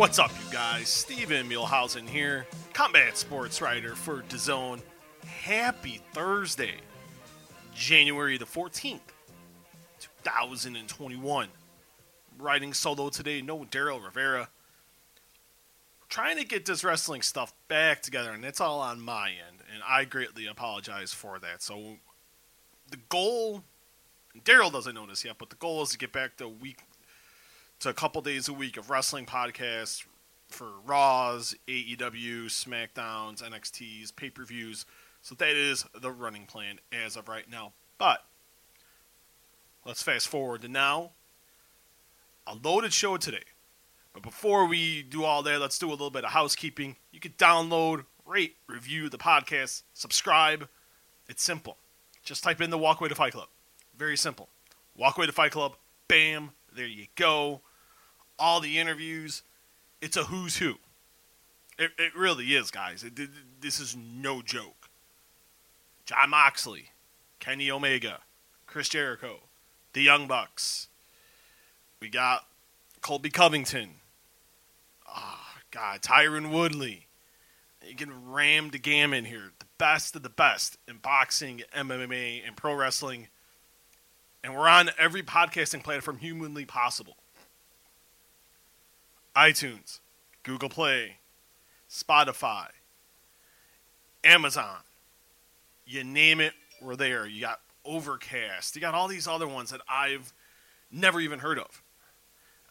What's up, you guys? Steven Muehlhausen here, combat sports writer for DAZN. Happy Thursday, January the 14th, 2021. Writing solo today, no Daryl Rivera. Trying to get this wrestling stuff back together, and it's all on my end, and I greatly apologize for that. So, the goal, Daryl doesn't know this yet, but the goal is to get back to week to a couple days a week of wrestling podcasts for Raws, AEW, SmackDowns, NXTs, pay per views. So that is the running plan as of right now. But let's fast forward to now. A loaded show today. But before we do all that, let's do a little bit of housekeeping. You can download, rate, review the podcast, subscribe. It's simple. Just type in the Walkway to Fight Club. Very simple. Walkway to Fight Club. Bam. There you go all the interviews. It's a who's who. It, it really is, guys. It, it, this is no joke. Jon Moxley, Kenny Omega, Chris Jericho, the Young Bucks. We got Colby Covington. Oh, God, Tyron Woodley. You can ram the gamut here. The best of the best in boxing, MMA, and pro wrestling. And we're on every podcasting platform humanly possible iTunes, Google Play, Spotify, Amazon. You name it, we're there. You got Overcast. You got all these other ones that I've never even heard of.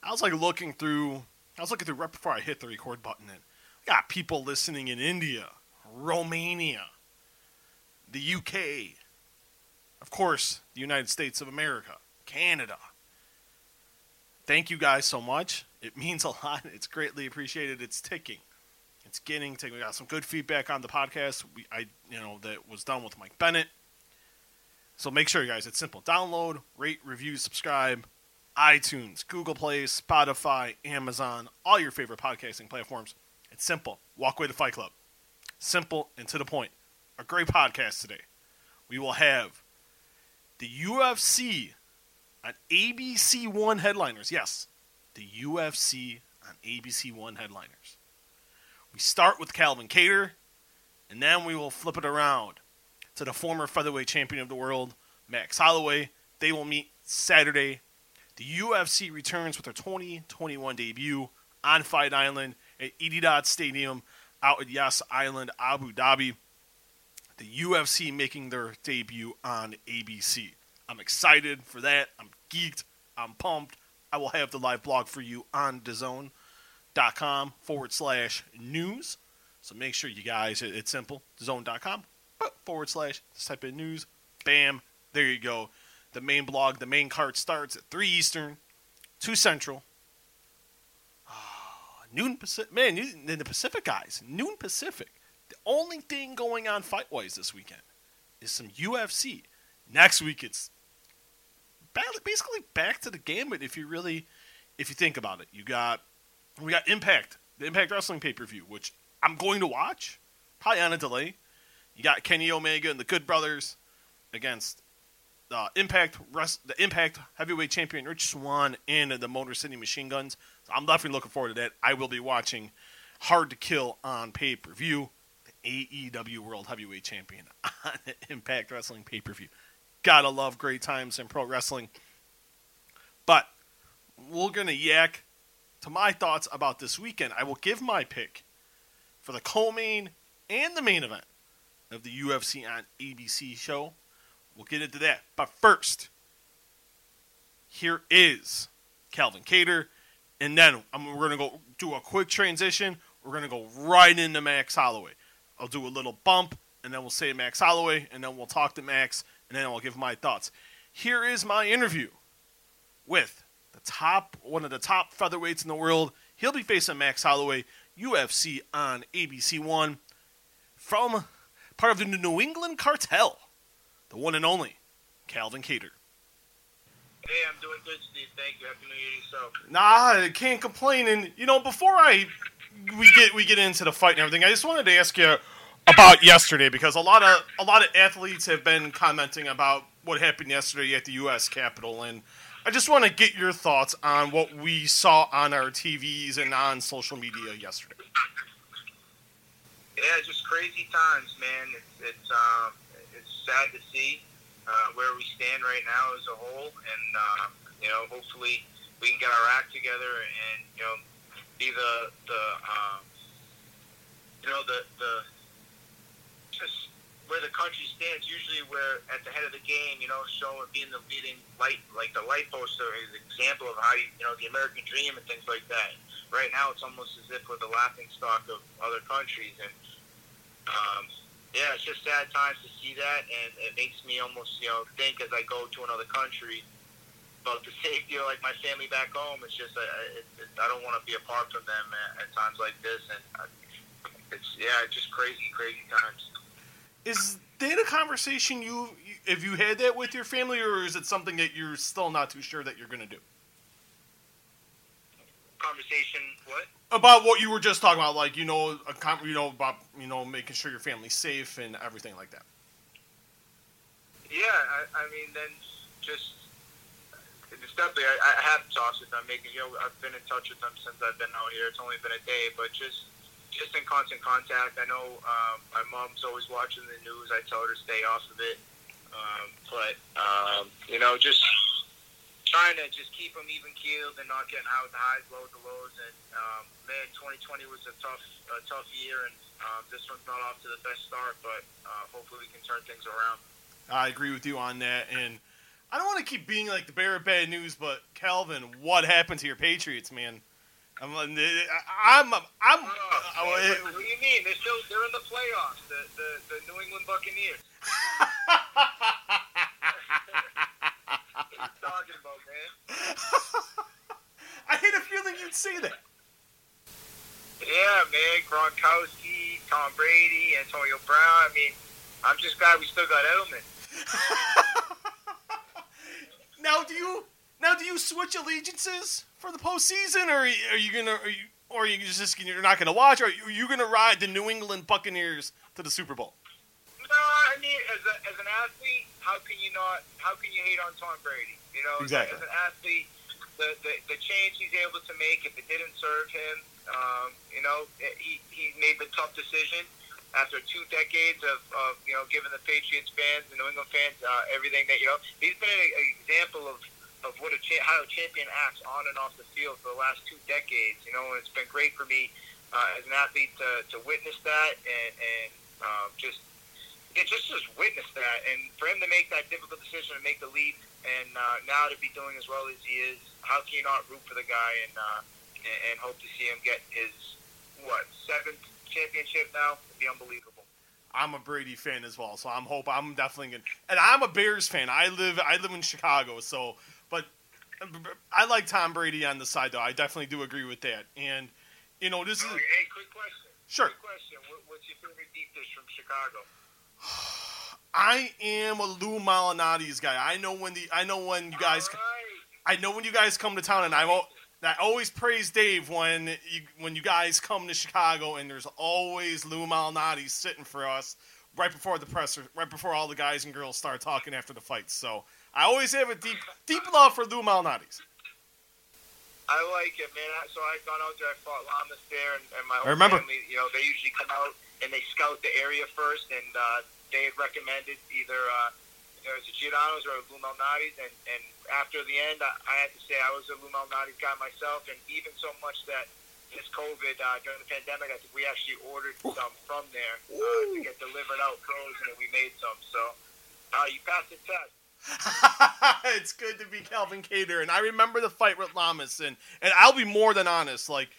I was like looking through. I was looking through right before I hit the record button, and got people listening in India, Romania, the UK, of course, the United States of America, Canada. Thank you guys so much. It means a lot. It's greatly appreciated. It's ticking. It's getting to. We got some good feedback on the podcast. We, I, you know, that was done with Mike Bennett. So make sure, you guys, it's simple. Download, rate, review, subscribe. iTunes, Google Play, Spotify, Amazon, all your favorite podcasting platforms. It's simple. Walkway to Fight Club. Simple and to the point. A great podcast today. We will have the UFC on ABC One headliners. Yes, the UFC on ABC One headliners. We start with Calvin Kattar, and then we will flip it around to the former featherweight champion of the world, Max Holloway. They will meet Saturday. The UFC returns with their 2021 debut on Fight Island at Etihad Stadium out at Yas Island, Abu Dhabi. The UFC making their debut on ABC. I'm excited for that. I'm geeked. I'm pumped. I will have the live blog for you on DAZN.com forward slash news. So make sure you guys, it's simple, DAZN.com forward slash, just type in news. Bam, there you go. The main blog, the main card starts at 3 Eastern, 2 Central. Oh, noon Pacific. Man, in the Pacific guys, noon Pacific. The only thing going on fight wise this weekend is some UFC. Next week it's basically back to the gambit if you really if you think about it. You got we got Impact, the Impact Wrestling pay per view, which I'm going to watch, probably on a delay. You got Kenny Omega and the Good Brothers against uh, Impact Rest, the Impact Heavyweight Champion Rich Swann and the Motor City Machine Guns. So I'm definitely looking forward to that. I will be watching Hard to Kill on pay per view. The AEW World Heavyweight Champion on Impact Wrestling pay per view. Gotta love great times in pro wrestling. But we're gonna yak to my thoughts about this weekend. I will give my pick for the co-main and the main event of the UFC on ABC show. We'll get into that. But first, here is Calvin Kattar, and then I'm, we're gonna go do a quick transition. We're gonna go right into Max Holloway. I'll do a little bump, and then we'll say Max Holloway, and then we'll talk to Max, and then I'll give my thoughts. Here is my interview with the top one of the top featherweights in the world. He'll be facing Max Holloway, UFC on ABC One, from part of the New England Cartel, the one and only Calvin Kattar. Hey, I'm doing good, Steve. Thank you. Happy New Year yourself. Nah, I can't complain. And you know, before I we get we get into the fight and everything, I just wanted to ask you about yesterday because a lot of a lot of athletes have been commenting about what happened yesterday at the U.S. Capitol, and I just want to get your thoughts on what we saw on our TVs and on social media yesterday. Yeah, just crazy times, man. It's it's um, it's sad to see uh, where we stand right now as a whole, and uh, you know, hopefully we can get our act together and you know be the the um, you know the the just where the country stands. Usually, we're at the head of the game. You know, showing being the leading light, like the light poster is an example of how you you know the American dream and things like that. Right now, it's almost as if we're the laughing stock of other countries, and um, yeah, it's just sad times to see that, and it makes me almost you know think as I go to another country about the safety of like my family back home. It's just uh, it, it, I don't want to be apart from them at, at times like this, and uh, it's yeah, just crazy, crazy times. Is that a conversation you have you had that with your family, or is it something that you're still not too sure that you're going to do? Conversation, what? About what you were just talking about, like you know, a com- you know about you know making sure your family's safe and everything like that. Yeah, I, I mean, then just it's definitely. I, I have talked with them, making you know, I've been in touch with them since I've been out here. It's only been a day, but just just in constant contact. I know um, my mom's always watching the news. I tell her to stay off of it, um, but um, you know, just trying to just keep them even keeled and not getting out the highs, lows, the lows. And um, man, 2020 was a tough, a tough year, and um, this one's not off to the best start. But uh, hopefully, we can turn things around. I agree with you on that, and I don't want to keep being like the bearer of bad news, but Calvin, what happened to your Patriots, man? I'm, I'm, I'm. I'm oh, man, what, what do you mean? They're still they're in the playoffs. The the, the New England Buccaneers. Talking about, man? I had a feeling you'd say that. Yeah, man. Gronkowski, Tom Brady, Antonio Brown. I mean, I'm just glad we still got Edelman. now, do you now do you switch allegiances for the postseason, or are you gonna, are you, or are you just you're not gonna watch, or are you gonna ride the New England Buccaneers to the Super Bowl? No, I mean, as, a, as an athlete, how can you not? How can you hate on Tom Brady? You know, exactly. as an athlete, the, the the change he's able to make, if it didn't serve him, um, you know, he he made the tough decision after two decades of, of you know giving the Patriots fans, the New England fans, uh, everything that you know. He's been an example of of what a cha- how a champion acts on and off the field for the last two decades. You know, and it's been great for me uh, as an athlete to, to witness that and and um, just yeah, just just witness that, and for him to make that difficult decision to make the leap, and uh, now to be doing as well as he is, how can you not root for the guy and uh, and, and hope to see him get his what seventh championship now? It'd be unbelievable. I'm a Brady fan as well, so I'm hope I'm definitely gonna, and I'm a Bears fan. I live I live in Chicago, so but I like Tom Brady on the side though. I definitely do agree with that, and you know this oh, is. Hey, quick question. Sure. Quick question. What's your favorite deep dish from Chicago? I am a Lou Malnati's guy. I know when the I know when you guys right. I know when you guys come to town, and I I always praise Dave when you when you guys come to Chicago, and there's always Lou Malnati sitting for us right before the presser, right before all the guys and girls start talking after the fights. So I always have a deep deep love for Lou Malnati's. I like it, man. So I've gone out there. I fought Lamas there, and, and my I remember. family. You know, they usually come out and they scout the area first, and uh, they had recommended either uh, you know, it was a Giordano's or a Lou Malnati's, and, and after the end, I, I had to say I was a Lou Malnati's guy myself, and even so much that this COVID uh, during the pandemic, I think we actually ordered some from there uh, to get delivered out frozen, and we made some. So uh, you passed the test. it's good to be Calvin Kattar, and I remember the fight with Lamas, and and I'll be more than honest. Like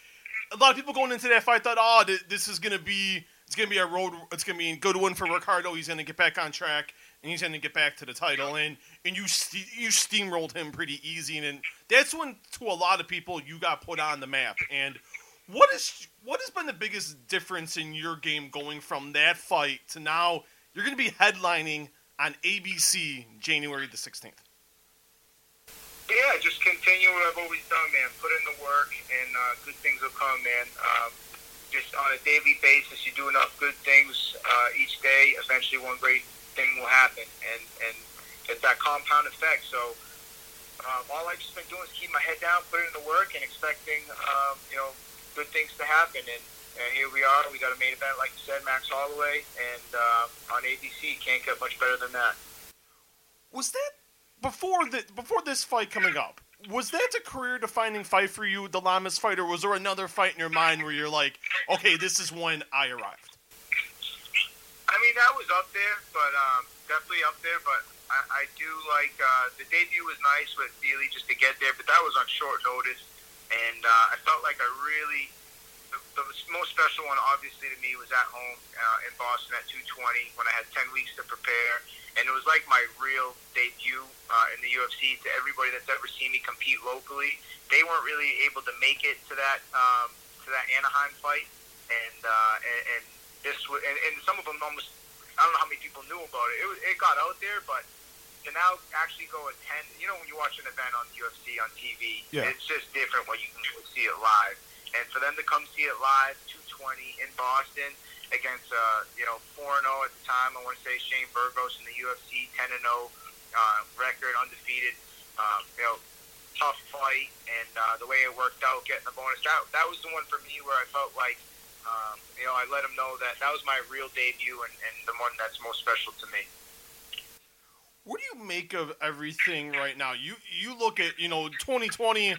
a lot of people going into that fight thought, oh, th- this is gonna be it's gonna be a road, it's gonna be a good one for Ricardo. He's gonna get back on track, and he's gonna get back to the title, and and you you steamrolled him pretty easy, and, and that's when to a lot of people you got put on the map. And what is what has been the biggest difference in your game going from that fight to now? You're gonna be headlining on ABC January the 16th. Yeah, just continue what I've always done, man. Put in the work, and uh, good things will come, man. Um, just on a daily basis, you do enough good things uh, each day. Eventually, one great thing will happen, and and it's that compound effect. So, um, all I've just been doing is keep my head down, put in the work, and expecting um, you know good things to happen. And, and here we are. We got a main event, like you said, Max Holloway, and uh, on ABC. Can't get much better than that. Was that before the before this fight coming up? Was that a career-defining fight for you, the Lamas fight, or was there another fight in your mind where you're like, okay, this is when I arrived? I mean, that was up there, but um, definitely up there. But I, I do like uh, the debut was nice with Fili just to get there, but that was on short notice, and uh, I felt like I really the, the most special one, obviously, to me was at home uh, in Boston at 220 when I had 10 weeks to prepare. And it was like my real debut uh, in the UFC to everybody that's ever seen me compete locally. They weren't really able to make it to that um, to that Anaheim fight, and uh, and, and this was, and, and some of them almost I don't know how many people knew about it. It, was, it got out there, but to now actually go attend, you know, when you watch an event on UFC on TV, yeah. it's just different when you can see it live and for them to come see it live, 220 in Boston against uh, you know 4 0 at the time. I want to say Shane Burgos in the UFC 10 0 uh, record, undefeated. Um, you know, tough fight, and uh, the way it worked out, getting the bonus. That that was the one for me where I felt like. Um, you know, I let him know that that was my real debut and, and the one that's most special to me. What do you make of everything right now? You you look at you know 2020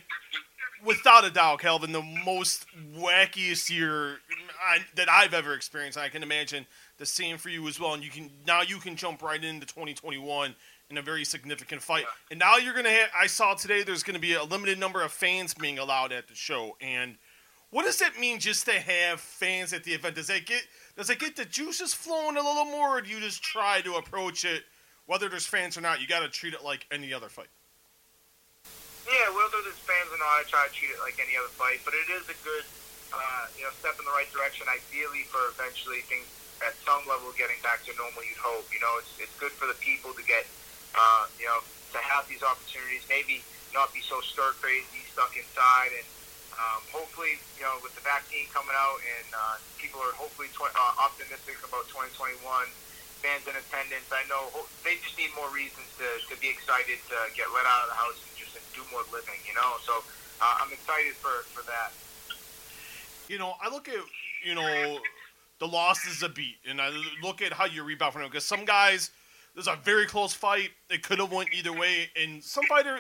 without a doubt, Calvin, the most wackiest year I, that I've ever experienced. I can imagine the same for you as well. And you can now you can jump right into 2021 in a very significant fight. And now you're gonna. Have, I saw today there's gonna be a limited number of fans being allowed at the show. And what does that mean just to have fans at the event? Does that get does it get the juices flowing a little more, or do you just try to approach it, whether there's fans or not? You got to treat it like any other fight. Yeah, whether there's fans or not, I try to treat it like any other fight. But it is a good, uh, you know, step in the right direction. Ideally, for eventually things at some level getting back to normal. You'd hope. You know, it's it's good for the people to get, uh, you know, to have these opportunities. Maybe not be so stir crazy, stuck inside, and um, hopefully, you know, with the vaccine coming out and uh, people are hopefully tw- uh, optimistic about 2021 fans in attendance. I know they just need more reasons to, to be excited to get let out of the house do more living, you know. So uh, I'm excited for for that. You know, I look at you know the losses Zabit, and I look at how you rebound from it because some guys there's a very close fight. It could have went either way, and some fighter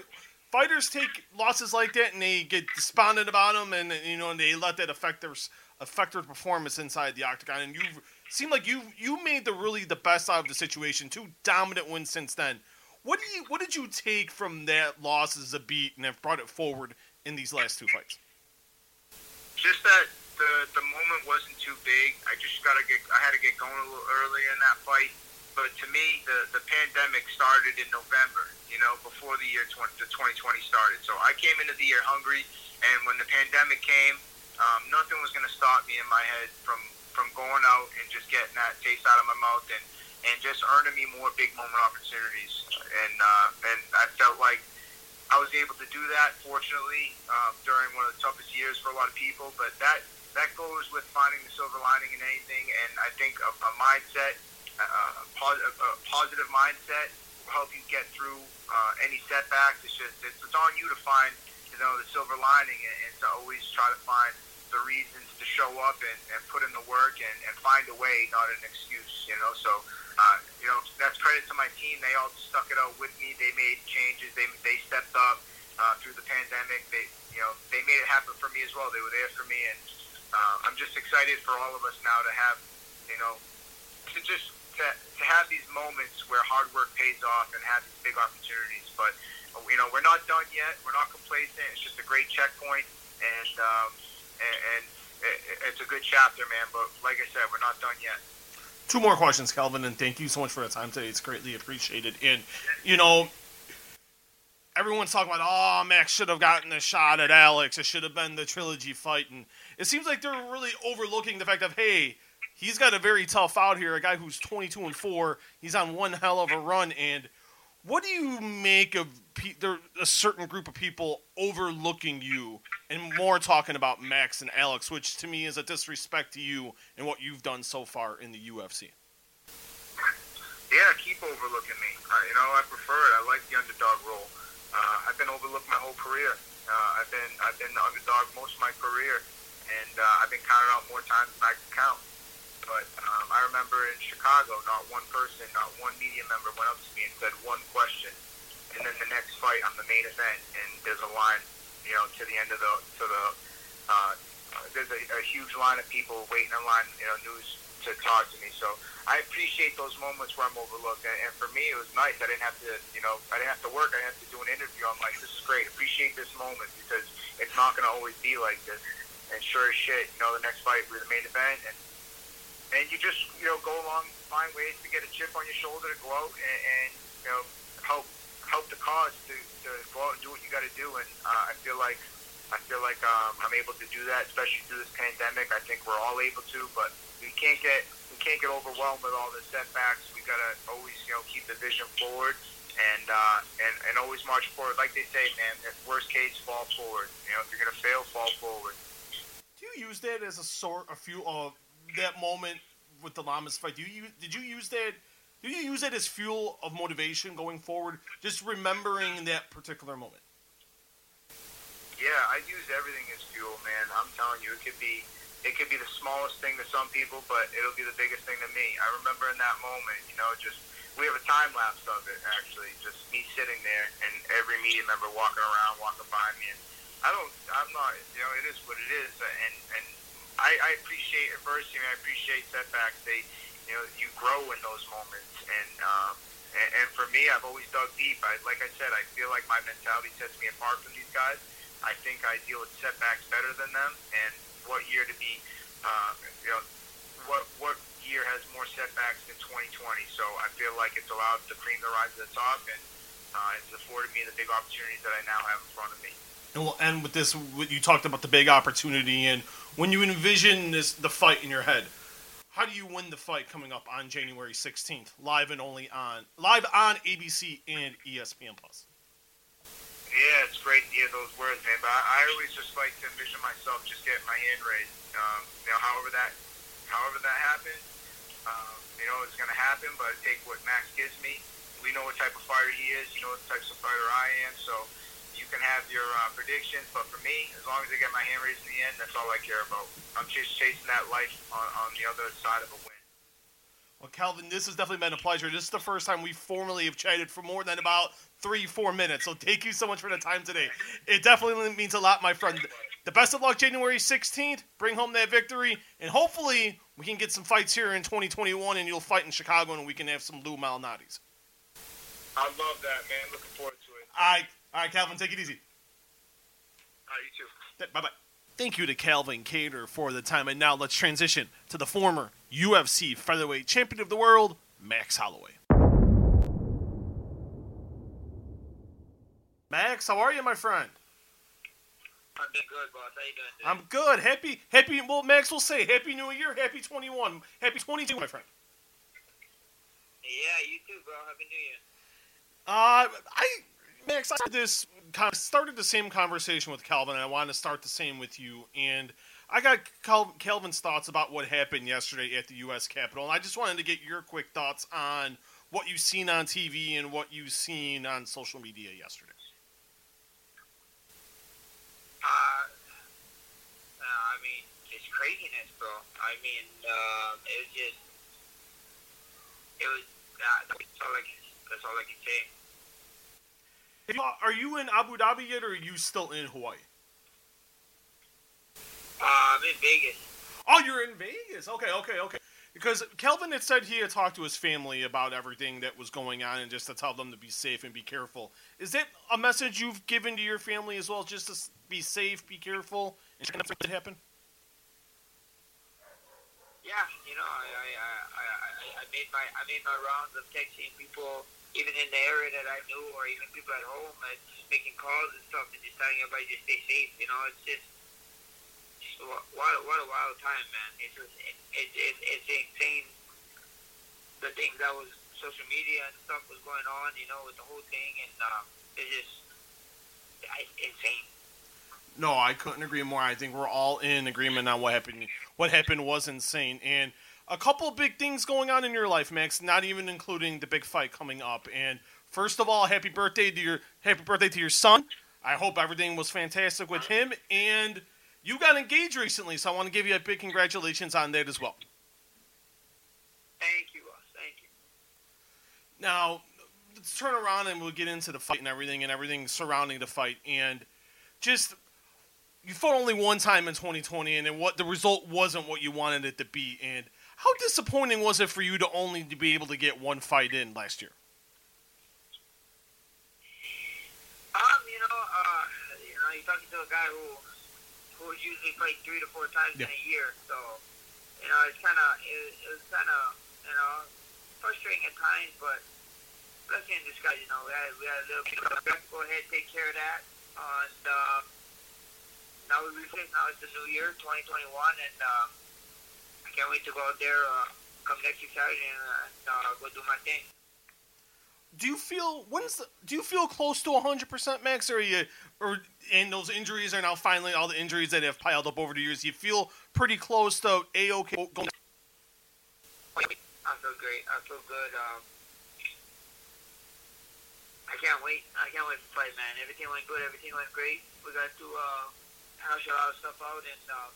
fighters take losses like that and they get despondent about them, and you know, and they let that affect their affect their performance inside the octagon. And you seem like you you made the really the best out of the situation. Two dominant wins since then. What do you what did you take from that loss as Zabit and have brought it forward in these last two fights? Just that the the moment wasn't too big. I just gotta get I had to get going a little earlier in that fight. But to me, the the pandemic started in November. You know, before the year 20, the 2020 started. So I came into the year hungry, and when the pandemic came, um, nothing was going to stop me in my head from from going out and just getting that taste out of my mouth and and just earning me more big moment opportunities. And uh, and I felt like I was able to do that. Fortunately, um, during one of the toughest years for a lot of people, but that that goes with finding the silver lining in anything. And I think a, a mindset, a, a, a positive mindset, will help you get through uh, any setbacks. It's just it's, it's on you to find you know the silver lining and, and to always try to find the reasons to show up and, and put in the work and, and find a way, not an excuse. You know, so uh, you know, that's credit to my team. They all stuck it out with me. They made changes. They they stepped up uh, through the pandemic. They you know they made it happen for me as well. They were there for me, and uh, I'm just excited for all of us now to have you know to just to, to have these moments where hard work pays off and have these big opportunities. But you know we're not done yet. We're not complacent. It's just a great checkpoint, and um, and, and it's a good chapter, man. But like I said, we're not done yet two more questions, Calvin, and thank you so much for the time today. It's greatly appreciated. And you know, everyone's talking about, oh, Max should have gotten a shot at Alex. It should have been the trilogy fight, and it seems like they're really overlooking the fact of, hey, he's got a very tough out here. A guy who's 22 and four. He's on one hell of a run, and what do you make of pe- there a certain group of people overlooking you and more talking about Max and Alex, which to me is a disrespect to you and what you've done so far in the UFC? Yeah, keep overlooking me. Uh, you know, I prefer it. I like the underdog role. uh, I've been overlooked my whole career. Uh, I've been I've been the underdog most of my career, and uh, I've been counted out more times than I can count. But um, I remember in Chicago, not one person, not one media member went up to me and said one question. And then the next fight, I'm the main event, and there's a line, you know, to the end of the to the. Uh, there's a, a huge line of people waiting in line, you know, news to talk to me. So I appreciate those moments where I'm overlooked. And, and for me, it was nice. I didn't have to, you know, I didn't have to work. I didn't have to do an interview. I'm like, this is great. Appreciate this moment because it's not going to always be like this. And sure as shit, you know, the next fight we're the main event, and and you just, you know, go along, find ways to get a chip on your shoulder to go out and, and you know, help help the cause to, to go out and do what you got to do. And uh, I feel like I feel like um, I'm able to do that, especially through this pandemic. I think we're all able to, but we can't get we can't get overwhelmed with all the setbacks. We gotta always, you know, keep the vision forward and uh, and and always march forward. Like they say, man, if worst case, fall forward. You know, if you're gonna fail, fall forward. Do you use that as a sort, a few of that moment with the Lamas fight? Do you did you use that? Do you use that as fuel of motivation going forward? Just remembering that particular moment. Yeah, I use everything as fuel, man. I'm telling you, it could be it could be the smallest thing to some people, but it'll be the biggest thing to me. I remember in that moment, you know, just we have a time lapse of it actually, just me sitting there and every media member walking around, walking by me, and I don't, I'm not, you know, it is what it is, and and I, I appreciate adversity, I appreciate setbacks. They, you know, you grow in those moments, and um, and, and for me, I've always dug deep. I, like I said, I feel like my mentality sets me apart from these guys. I think I deal with setbacks better than them, and what year to be, uh, you know, what what year has more setbacks than 2020? So I feel like it's allowed the cream to rise to the top, and uh, it's afforded me the big opportunities that I now have in front of me. And we'll end with this. You talked about the big opportunity, and when you envision this, the fight in your head, how do you win the fight coming up on January 16th, live and only on live on ABC and ESPN Plus? Yeah, it's great to hear those words, man. But I, I always just like to envision myself just getting my hand raised. Um, you know, however that, however that happens, um, you know, it's going to happen. But take what Max gives me. We know what type of fighter he is. You know what types of fighter I am. So can have your uh, predictions. But for me, as long as I get my hand raised in the end, that's all I care about. I'm just chasing that life on, on the other side of a win. Well, Calvin, this has definitely been a pleasure. This is the first time we formally have chatted for more than about three, four minutes. So thank you so much for the time today. It definitely means a lot, my friend. The best of luck January 16th. Bring home that victory. And hopefully we can get some fights here in 2021 and you'll fight in Chicago and we can have some Lou Malnati's. I love that, man. Looking forward to it. Right. All right, Calvin, take it easy. All right, you too. Bye bye. Thank you to Calvin Kattar for the time. And now let's transition to the former UFC featherweight champion of the world, Max Holloway. Max, how are you, my friend? I'm doing good, boss. How you doing today? I'm good. Happy, happy. Well, Max will say Happy New Year, Happy 21, Happy 22, my friend. Yeah, you too, bro. Happy New Year. Uh, I, Max, I started this kind of started the same conversation with Calvin, and I wanted to start the same with you. And I got Cal- Calvin's thoughts about what happened yesterday at the U.S. Capitol, and I just wanted to get your quick thoughts on what you've seen on TV and what you've seen on social media yesterday. Uh, I mean, it's craziness, bro. I mean, um, it was just, it was. Uh, that's all I can. That's all I can say. Are you in Abu Dhabi yet, or are you still in Hawaii? Uh, I'm in Vegas. Oh, you're in Vegas. Okay, okay, okay. Because Kelvin had said he had talked to his family about everything that was going on and just to tell them to be safe and be careful. Is that a message you've given to your family as well, just to be safe, be careful, and check if it happen? Yeah, you know, I I, I, I I made my I made my rounds of texting people, even in the area that I knew, or even people at home, and just making calls and stuff, and just telling everybody to stay safe. You know, it's just, just what what a, what a wild time, man. It's just it, it, it, it's insane. The things that was social media and stuff was going on, you know, with the whole thing, and um, it's just insane. No, I couldn't agree more. I think we're all in agreement on what happened. What happened was insane, and a couple big things going on in your life, Max. Not even including the big fight coming up. And first of all, happy birthday to your happy birthday to your son. I hope everything was fantastic with him, and you got engaged recently, so I want to give you a big congratulations on that as well. Thank you, boss. Thank you. Now, let's turn around and we'll get into the fight and everything and everything surrounding the fight. And just, you fought only one time in 2020, and what the result wasn't what you wanted it to be. And how disappointing was it for you to only to be able to get one fight in last year? Um, you know, uh, you know, you're talking to a guy who who usually fight three to four times Yeah. in a year, so you know, it's kind of it, it was kind of you know frustrating at times, but blessing in disguise. You know, we had we had a little bit of we have to go ahead and take care of that, and uh, now we refit. Now it's the new year, 2021, and uh, can't wait to go out there uh, come next Saturday and uh, go do my thing. Do you feel when's the, do you feel close to 100% max or are you or and those injuries are now finally all the injuries that have piled up over the years you feel pretty close to a okay going I feel great. I feel good. Um, I can't wait. I can't wait to fight, man. Everything went good. Everything went great. We got to uh, hash a lot of stuff out, and uh,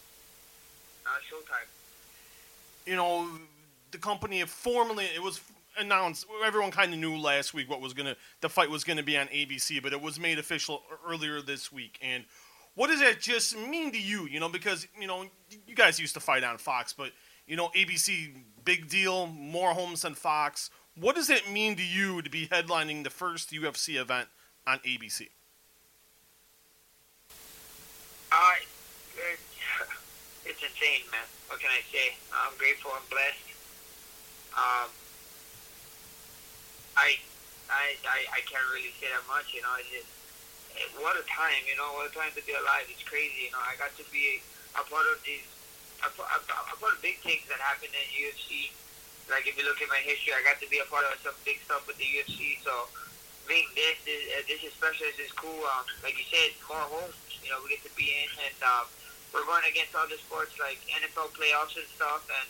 showtime. You know, the company formally it was announced. Everyone kind of knew last week what was gonna the fight was gonna be on ABC, but it was made official earlier this week. And what does that just mean to you? You know, because you know you guys used to fight on Fox, but you know ABC big deal, more homes than Fox. What does it mean to you to be headlining the first UFC event on ABC? Uh, it's, it's insane, man. What can I say? I'm grateful. I'm blessed. Um, I, I, I, I can't really say that much. You know, it's just it, what a time. You know, what a time to be alive. It's crazy. You know, I got to be a part of these, a, a, a part of big things that happened in UFC. Like if you look at my history, I got to be a part of some big stuff with the UFC. So being this is uh, this is special. This is cool. Um, like you said, more homes. You know, we get to be in, and um, we're going against other sports like NFL playoffs and stuff, and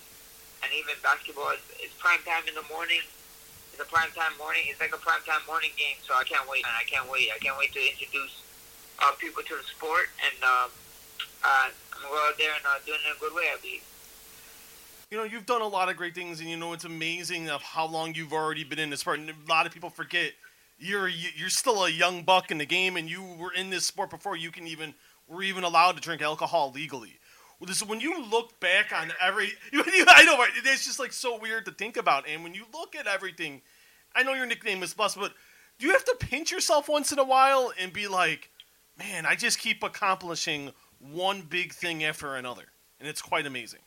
and even basketball. It's, it's prime time in the morning. It's a prime time morning. It's like a prime time morning game. So I can't wait. I can't wait. I can't wait to introduce uh, people to the sport, and um, uh, I'm gonna go out there and uh, do it in a good way. I believe. you know, you've done a lot of great things, and you know it's amazing of how long you've already been in this sport. And a lot of people forget you're you're still a young buck in the game, and you were in this sport before you can even were even allowed to drink alcohol legally. This, when you look back on every, I know, right? It's just like so weird to think about. And when you look at everything, I know your nickname is Bus, but do you have to pinch yourself once in a while and be like, man, I just keep accomplishing one big thing after another, and it's quite amazing.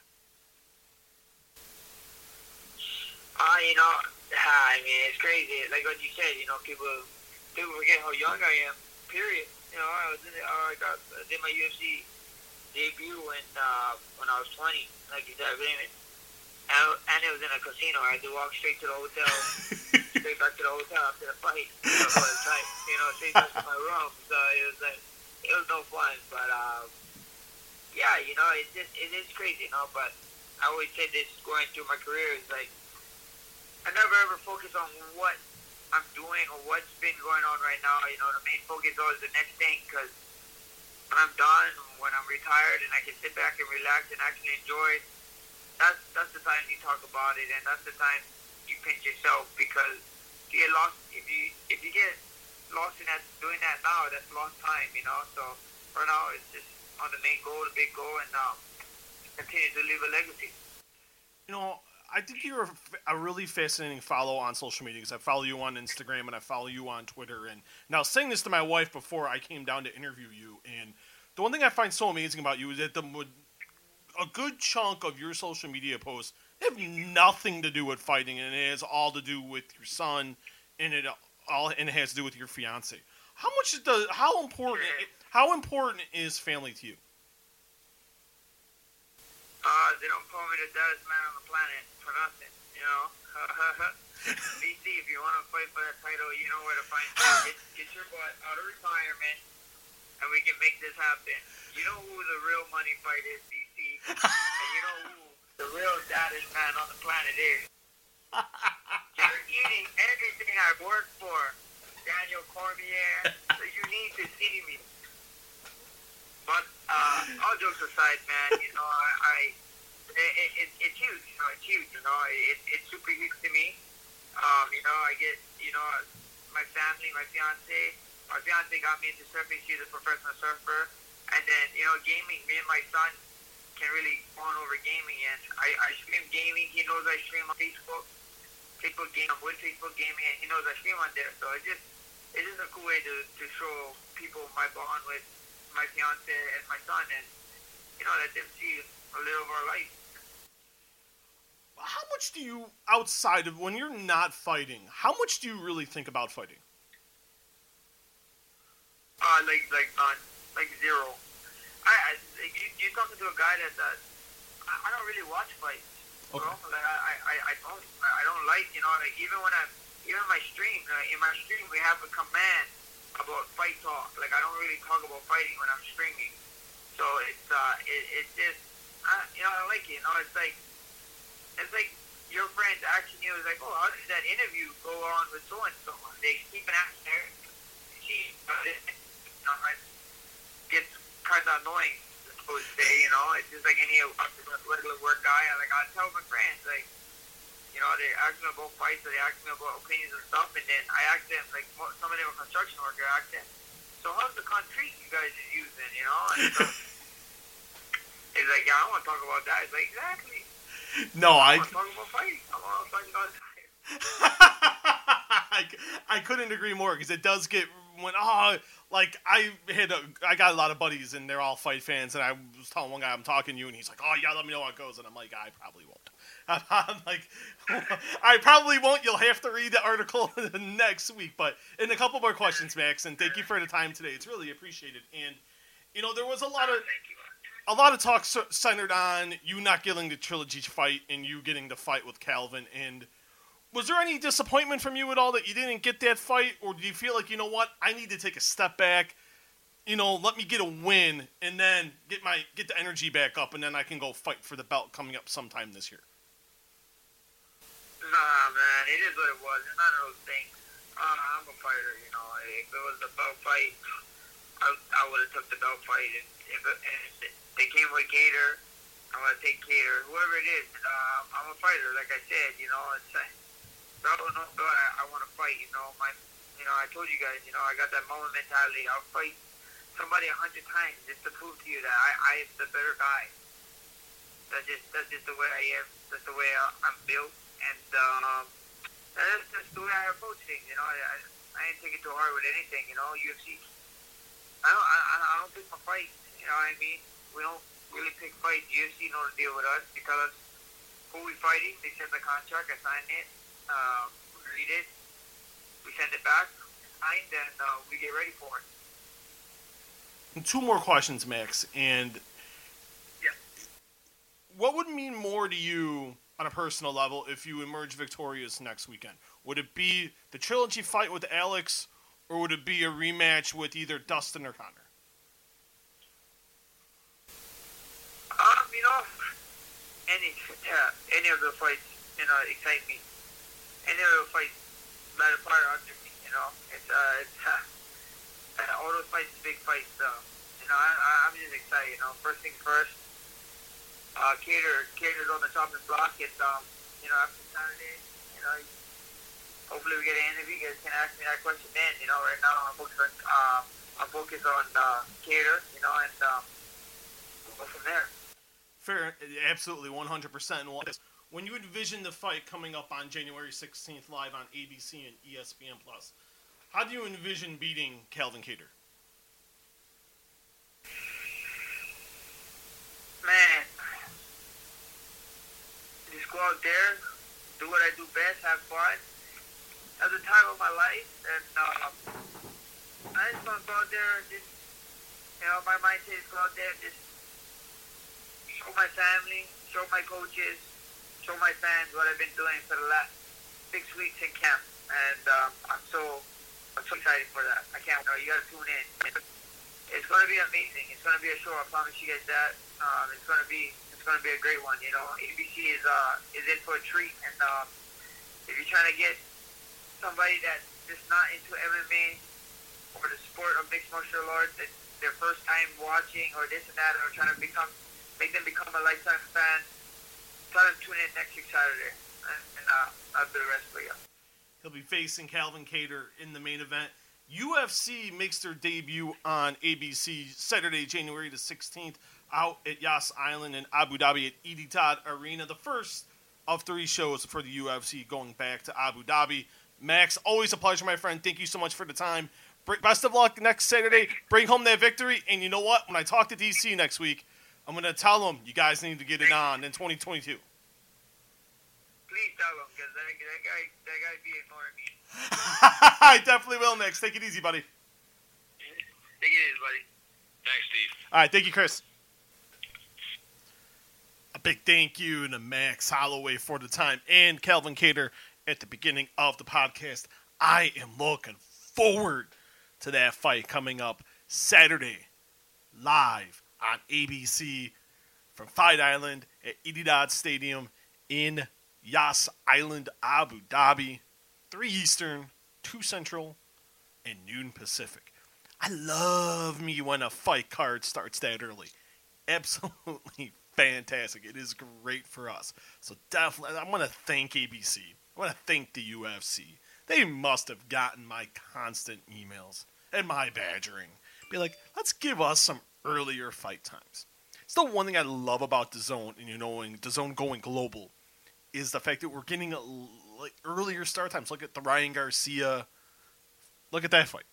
Uh, you know, I mean, it's crazy. Like what you said, you know, people people forget how young I am. Period. You know, I was in the, uh, I got I did my UFC debut when uh, when I was 20. Like you said, I didn't even, and, and it was in a casino. I had to walk straight to the hotel, straight back to the hotel after the fight. You know, by the time, you know, straight back to my room. So it was like it was no fun. But um, yeah, you know, it's just it is crazy, you know. But I always say this going through my career is like. I never ever focus on what I'm doing or what's been going on right now. You know, the main focus is always the next thing because when I'm done, when I'm retired, and I can sit back and relax and actually enjoy, that's that's the time you talk about it, and that's the time you pinch yourself because you get lost if you if you get lost in that doing that now, that's lost time. You know, so for now it's just on the main goal, the big goal, and um, continue to leave a legacy. You know, I think you're a really fascinating follow on social media because I follow you on Instagram and I follow you on Twitter. And now, saying this to my wife before I came down to interview you, and the one thing I find so amazing about you is that the a good chunk of your social media posts have nothing to do with fighting, and it has all to do with your son, and it all and it has to do with your fiance. How much does how important how important is family to you? Uh, they don't call me the baddest man on the planet for nothing, you know. DC, if you want to fight for that title, you know where to find me. Get, get your butt out of retirement, and we can make this happen. You know who the real money fight is, DC, and you know who the real baddest man on the planet is. You're eating everything I've worked for Daniel Cormier. so you need to see me. But uh, all jokes aside, man, you know, I, I it, it, it's huge. You know, it's huge. You know, it, it's super huge to me. Um, you know, I get, you know, my family, my fiance. My fiance got me into surfing. She's a professional surfer, and then you know, gaming. Me and my son can really bond over gaming, and I, I stream gaming. He knows I stream on Facebook. Facebook game. I'm with Facebook gaming, and he knows I stream on there. So it just, it is a cool way to to show people my bond with my fiance and my son, and you know, let them see a little of our life. How much do you, outside of when you're not fighting, how much do you really think about fighting? Uh, like, like none, like zero. I, I like, you, you're talking to a guy that, that I, I don't really watch fights. Okay. Know? Like, I, I, I don't, I don't like, you know, like even when I, even my stream, uh, in my stream, we have a command about fight talk. Like, I don't really talk about fighting when I'm streaming. So it's, uh, it, it's just, uh, you know, I like it. You know, it's like, it's like your friends asking you, is like, oh, how did that interview go on with so and so? They keep an her. She, gets kind of annoying. I would say, you know, it's just like any regular work guy. I like I tell my friends, like, you know, they ask me about fights, or they ask me about opinions and stuff, and then I ask them, like, some of them are construction workers. I ask them, so how's the concrete you guys are using? You know, and so, it's like, yeah, I want to talk about that. It's like, exactly. No, I. I want to talk about fighting. I want to talk about. I, I couldn't agree more because it does get when oh like I had a, I got a lot of buddies and they're all fight fans and I was telling one guy I'm talking to you and he's like oh yeah let me know how it goes and I'm like I probably won't I'm like I probably won't. You'll have to read the article next week. But in a couple more questions Max and thank you for the time today. It's really appreciated. And you know there was a lot of a lot of talk centered on you not getting the trilogy fight and you getting the fight with Calvin. And was there any disappointment from you at all that you didn't get that fight, or do you feel like you know what, I need to take a step back, you know, let me get a win and then get my get the energy back up, and then I can go fight for the belt coming up sometime this year. Nah, man, it is what it was. It's none of those things. Uh, I'm a fighter, you know. If it was a belt fight, I, I would have took the belt fight. And if, it, if they came with Gator, I'm gonna take Gator. Whoever it is, uh, I'm a fighter. Like I said, you know, it's like, bro, no, bro, I, I want to fight. You know, my, you know, I told you guys, you know, I got that moment mentality. I'll fight somebody a hundred times just to prove to you that I, I am the better guy. That's just that's just the way I am. That's the way I, I'm built, and um, that's just the way I approach things. You know, I, I, I ain't take it too hard with anything. You know, UFC. I don't I, I- don't pick my fights. You know what I mean? We don't really pick fights. UFC know to deal with us. They tell us who we fighting. They send the contract. I sign it. Um, we read it. We send it back. Signed, and uh, we get ready for it. And two more questions, Max, and Yeah. what would mean more to you on a personal level if you emerge victorious next weekend? Would it be the trilogy fight with Alex, or would it be a rematch with either Dustin or Conor? Um, you know, any yeah, any of the fights, you know, excite me. Any of the fights a fire under me. You know, it's uh, it's uh, all those fights, big fights. So, you know, I, I'm just excited. You know, first things first. Uh, Kattar, Kattar's on the chopping block. It's um, you know, after Saturday, you know, hopefully we get an interview. You guys can ask me that question then. You know, right now I'm focused on uh, I'm focused on uh, Kattar. You know, and um, we'll go from there. Fair, absolutely, 100%. And When you envision the fight coming up on January 16th live on ABC and ESPN Plus, how do you envision beating Calvin Kattar? man, just go out there, do what I do best, have fun. At the time of my life, and uh, I just want to go out there and just, you know, my mindset is go out there and just show my family, show my coaches, show my fans what I've been doing for the last six weeks in camp, and um, I'm so, I'm so excited for that. I can't wait. You got to tune in. It's going to be amazing. It's going to be a show. I promise you guys that. Um, it's going to be it's going to be a great one. You know, ABC is uh is in for a treat, and um, if you're trying to get somebody that's just not into MMA or the sport of mixed martial arts, it's their first time watching or this and that, or trying to become, make them become a lifetime fan, tell them tune in next week Saturday, and, and uh, I'll do the rest for you. He'll be facing Calvin Kattar in the main event. UFC makes their debut on ABC Saturday, January the 16th, out at Yas Island in Abu Dhabi at Etihad Arena. The first of three shows for the UFC going back to Abu Dhabi. Max, always a pleasure, my friend. Thank you so much for the time. Best of luck next Saturday. Bring home that victory. And you know what? When I talk to DC next week, I'm going to tell them you guys need to get it on in 2022. Please tell them, because that, that, guy, that guy be ignoring me. I definitely will, Max. Take it easy, buddy. Take it easy, buddy. Thanks, Steve. All right, thank you, Chris. Big thank you to Max Holloway for the time and Calvin Kattar at the beginning of the podcast. I am looking forward to that fight coming up Saturday, live on ABC from Fight Island at Etihad Stadium in Yas Island, Abu Dhabi. 3 Eastern, 2 Central, and noon Pacific. I love me when a fight card starts that early. Absolutely fantastic. It is great for us. So definitely, I want to thank ABC. I want to thank the UFC. They must have gotten my constant emails and my badgering. Be like, let's give us some earlier fight times. It's the one thing I love about the zone, and you know, the zone going global, is the fact that we're getting a, like earlier start times. Look at the Ryan Garcia. Look at that fight.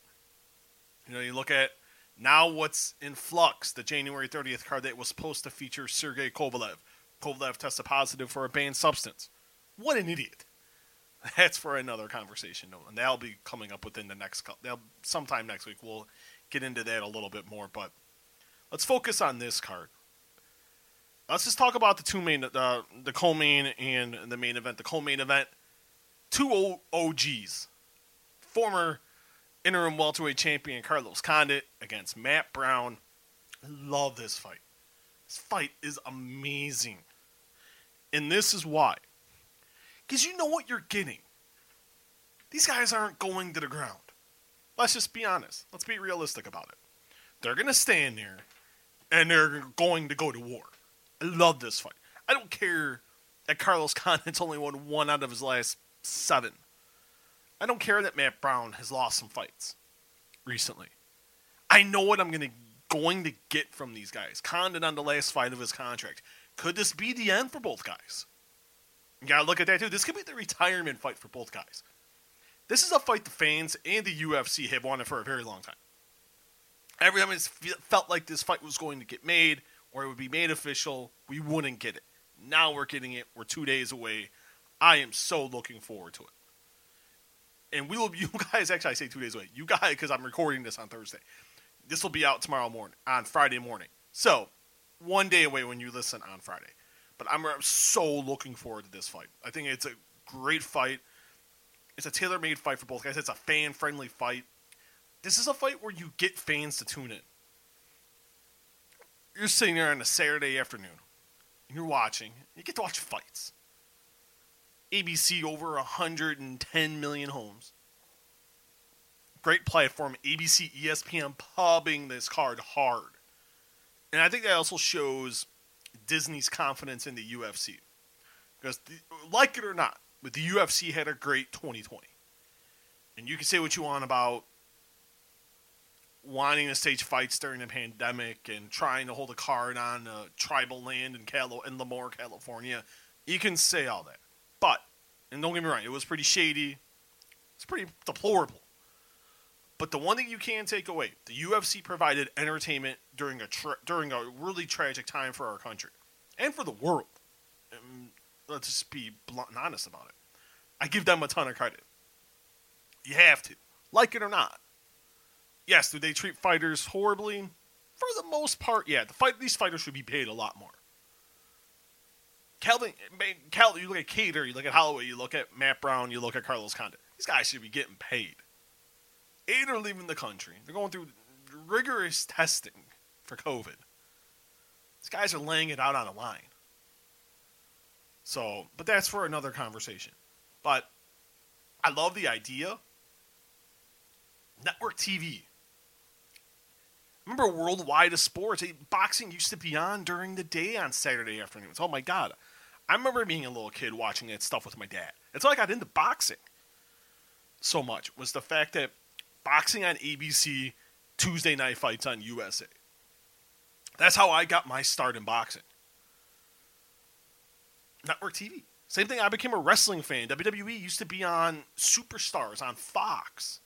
You know, you look at now what's in flux. The January 30th card that was supposed to feature Sergey Kovalev. Kovalev tested positive for a banned substance. What an idiot. That's for another conversation, and that'll be coming up within the next couple. They'll sometime next week, we'll get into that a little bit more. But let's focus on this card. Let's just talk about the two main, uh, the co-main and the main event. The co-main event, two OGs, former interim welterweight champion Carlos Condit against Matt Brown. I love this fight. This fight is amazing, and this is why because you know what you're getting. These guys aren't going to the ground. Let's just be honest. Let's be realistic about it. They're going to stand there and they're going to go to war. I love this fight. I don't care that Carlos Condit's only won one out of his last seven. I don't care that Matt Brown has lost some fights recently. I know what I'm gonna going to get from these guys. Condon on the last fight of his contract. Could this be the end for both guys? You gotta look at that too. This could be the retirement fight for both guys. This is a fight the fans and the UFC have wanted for a very long time. Every time it's felt like this fight was going to get made or it would be made official, we wouldn't get it. Now we're getting it. We're two days away. I am so looking forward to it. And we will. You guys actually, I say two days away. You guys, because I'm recording this on Thursday. This will be out tomorrow morning, on Friday morning. So, one day away when you listen on Friday. But I'm so looking forward to this fight. I think it's a great fight. It's a tailor made fight for both guys. It's a fan friendly fight. This is a fight where you get fans to tune in. You're sitting there on a Saturday afternoon, and you're watching. You get to watch fights. ABC over 110 million homes. Great platform. ABC, ESPN pubbing this card hard. And I think that also shows Disney's confidence in the UFC. Because, the, like it or not, but the UFC had a great 2020. And you can say what you want about wanting to stage fights during the pandemic and trying to hold a card on uh, tribal land in, Calo- in Lemoore, California. You can say all that. But, and don't get me wrong, it was pretty shady. It's pretty deplorable. But the one thing you can take away, the UFC provided entertainment during a tra- during a really tragic time for our country and for the world. And let's just be blunt and honest about it. I give them a ton of credit. You have to, like it or not. Yes, do they treat fighters horribly? For the most part, yeah. The fight these fighters should be paid a lot more. Calvin, Cal, you look at Kattar, you look at Holloway, you look at Matt Brown, you look at Carlos Condit. These guys should be getting paid. Eight are leaving the country. They're going through rigorous testing for COVID. These guys are laying it out on a line. So, but that's for another conversation. But I love the idea. network TV. Remember worldwide of sports? Boxing used to be on during the day on Saturday afternoons. Oh my god. I remember being a little kid watching that stuff with my dad. It's how I got into boxing so much was the fact that boxing on ABC, Tuesday night fights on USA. That's how I got my start in boxing. Network TV. Same thing, I became a wrestling fan. WWE used to be on Superstars on Fox.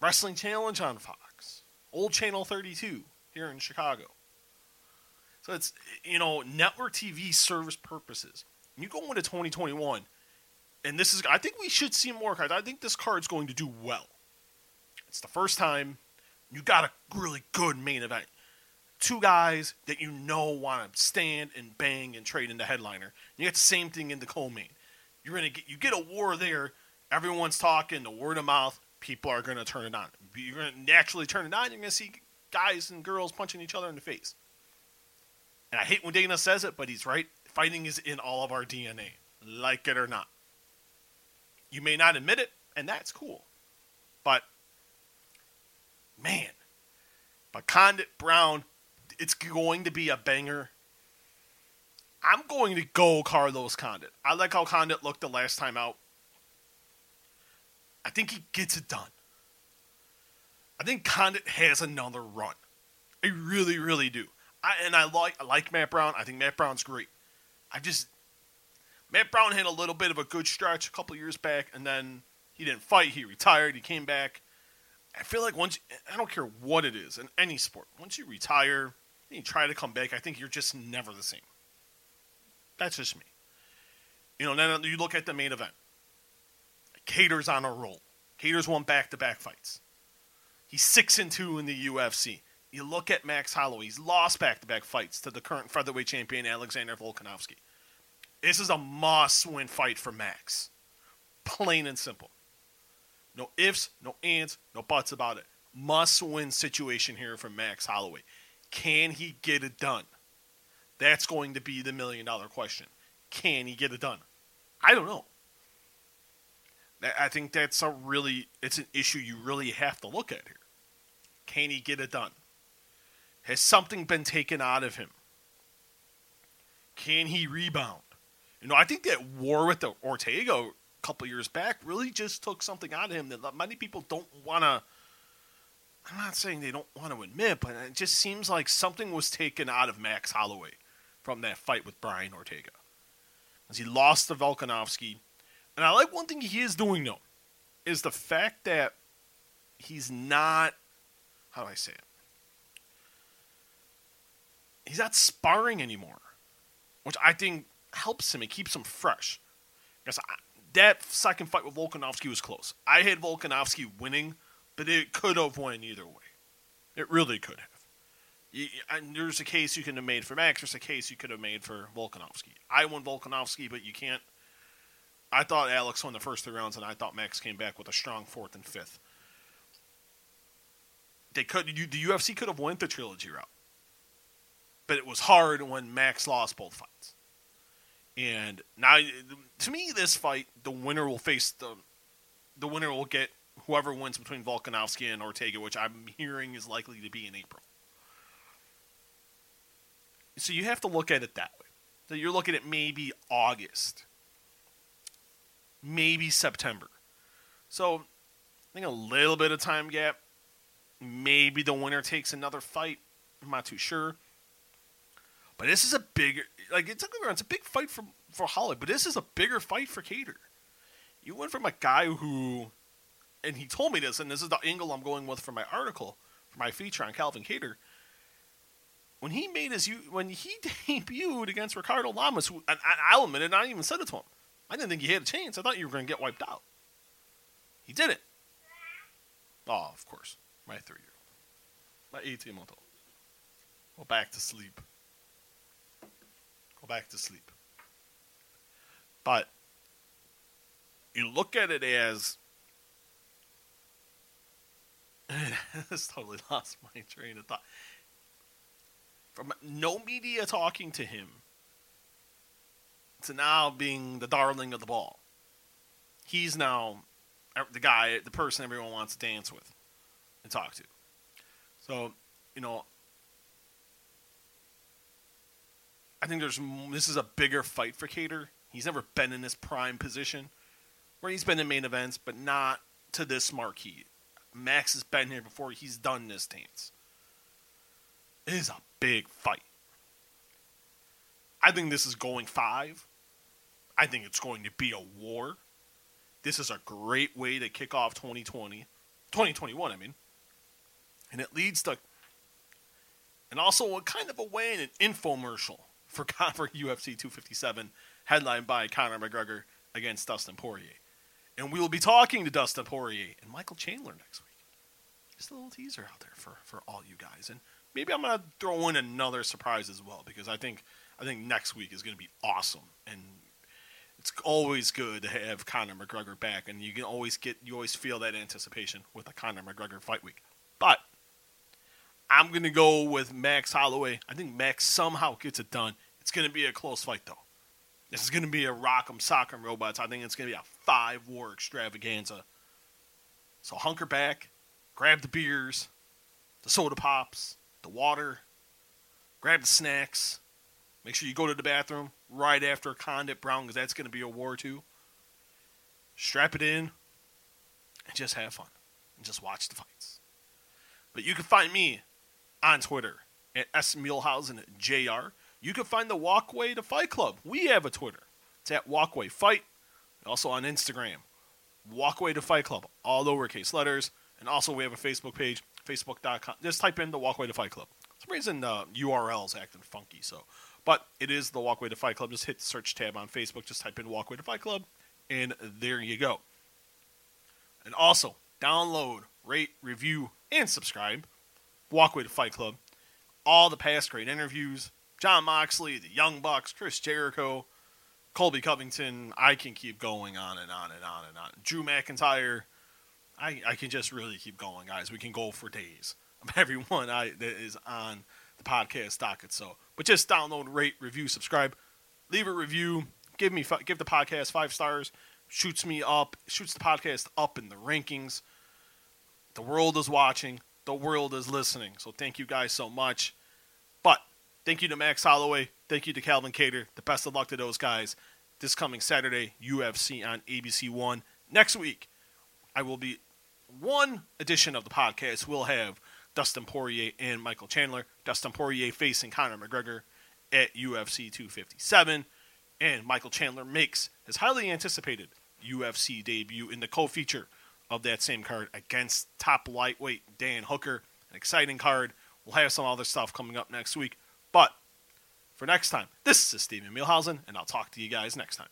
Wrestling Challenge on Fox. Old Channel 32 here in Chicago. So it's, you know, network TV service purposes. You go into 2021, and this is, I think we should see more cards. I think this card's going to do well. It's the first time you got a really good main event. Two guys that you know want to stand and bang and trade in the headliner. You get the same thing in the co-main. You're gonna get you get a war there. Everyone's talking. The word of mouth. People are gonna turn it on. You're gonna naturally turn it on. You're gonna see guys and girls punching each other in the face. And I hate when Dana says it, but he's right. Fighting is in all of our DNA, like it or not. You may not admit it, and that's cool. But man, but Condit Brown, it's going to be a banger. I'm going to go Carlos Condit. I like how Condit looked the last time out. I think he gets it done. I think Condit has another run. I really, really do. I, and I like I like Matt Brown. I think Matt Brown's great. I just Matt Brown had a little bit of a good stretch a couple years back, and then he didn't fight. He retired. He came back. I feel like once I don't care what it is in any sport, once you retire and you try to come back, I think you're just never the same. That's just me. You know, then you look at the main event. Kattar's on a roll. Kattar's won back to back fights. He's six and two in the UFC. You look at Max Holloway. He's lost back to back fights to the current featherweight champion Alexander Volkanovski. This is a must win fight for Max. Plain and simple. No ifs, no ands, no buts about it. Must win situation here for Max Holloway. Can he get it done? That's going to be the million dollar question. Can he get it done? I don't know. I think that's a really it's an issue you really have to look at here. Can he get it done? Has something been taken out of him? Can he rebound? You know, I think that war with the Ortega a couple years back really just took something out of him that many people don't want to. I'm not saying they don't want to admit, but it just seems like something was taken out of Max Holloway from that fight with Brian Ortega. As he lost to Volkanovski. And I like one thing he is doing, though, is the fact that he's not. How do I say it? He's not sparring anymore, which I think helps him. It keeps him fresh. Because that second fight with Volkanovski was close. I had Volkanovski winning, but it could have won either way. It really could have. And there's a case you could have made for Max. There's a case you could have made for Volkanovski. I won Volkanovski, but you can't. I thought Alex won the first three rounds, and I thought Max came back with a strong fourth and fifth. They could. You, the UFC could have went the trilogy route, but it was hard when Max lost both fights. And now, to me, this fight, the winner will face the, the winner will get whoever wins between Volkanovski and Ortega, which I'm hearing is likely to be in April. So you have to look at it that way. So you're looking at maybe August, maybe September. So I think a little bit of time gap. Maybe the winner takes another fight. I'm not too sure. But this is a bigger, like it's a, it's a big fight for for Holly, but this is a bigger fight for Kattar. You went from a guy who, and he told me this, and this is the angle I'm going with for my article, for my feature on Calvin Kattar. When he made his, when he debuted against Ricardo Lamas, who, and I'll admit it, I even said it to him. I didn't think he had a chance. I thought you were going to get wiped out. He did it. Oh, of course, my three-year-old, my 18-month-old. Well, back to sleep back to sleep. But you look at it as this totally lost my train of thought. From no media talking to him to now being the darling of the ball. He's now the guy, the person everyone wants to dance with and talk to. So, you know, I think there's this is a bigger fight for Kattar. He's never been in this prime position where he's been in main events, but not to this marquee. Max has been here before. He's done this dance. It is a big fight. I think this is going five. I think it's going to be a war. This is a great way to kick off 2020, 2021, I mean. And it leads to, and also a kind of a way in an infomercial for, for UFC 257, headlined by Conor McGregor against Dustin Poirier. And we will be talking to Dustin Poirier and Michael Chandler next week. Just a little teaser out there for, for all you guys. And maybe I'm gonna throw in another surprise as well because I think I think next week is gonna be awesome. And it's always good to have Conor McGregor back, and you can always get you always feel that anticipation with a Conor McGregor fight week. But I'm gonna go with Max Holloway. I think Max somehow gets it done. It's gonna be a close fight though. This is gonna be a rock'em sock'em robots. I think it's gonna be a five war extravaganza. So hunker back, grab the beers, the soda pops, the water, grab the snacks. Make sure you go to the bathroom right after Condit Brown because that's going to be a war too. Strap it in and just have fun and just watch the fights. But you can find me on Twitter at smulhausenjr. You can find the Walkway to Fight Club. We have a Twitter. It's at Walkway Fight. Also on Instagram, Walkway to Fight Club, all lowercase letters. And also we have a Facebook page, facebook.com. Just type in the Walkway to Fight Club. For some reason, the uh, URL's acting funky, so. But it is the Walkway to Fight Club. Just hit the search tab on Facebook. Just type in Walkway to Fight Club, and there you go. And also, download, rate, review, and subscribe. Walkway to Fight Club. All the past great interviews. Jon Moxley, the Young Bucks, Chris Jericho, Colby Covington. I can keep going on and on and on and on. Drew McIntyre. I, I can just really keep going, guys. We can go for days everyone I, that is on the podcast docket. So, but just download, rate, review, subscribe, leave a review, give me give the podcast five stars, shoots me up, shoots the podcast up in the rankings. The world is watching, the world is listening. So thank you guys so much. But thank you to Max Holloway, thank you to Calvin Kattar. The best of luck to those guys. This coming Saturday, UFC on ABC One. Next week, I will be one edition of the podcast We'll have Dustin Poirier and Michael Chandler. Dustin Poirier facing Conor McGregor at UFC 257. And Michael Chandler makes his highly anticipated UFC debut in the co feature of that same card against top lightweight Dan Hooker. An exciting card. We'll have some other stuff coming up next week. But for next time, this is Steven Muehlhausen, and I'll talk to you guys next time.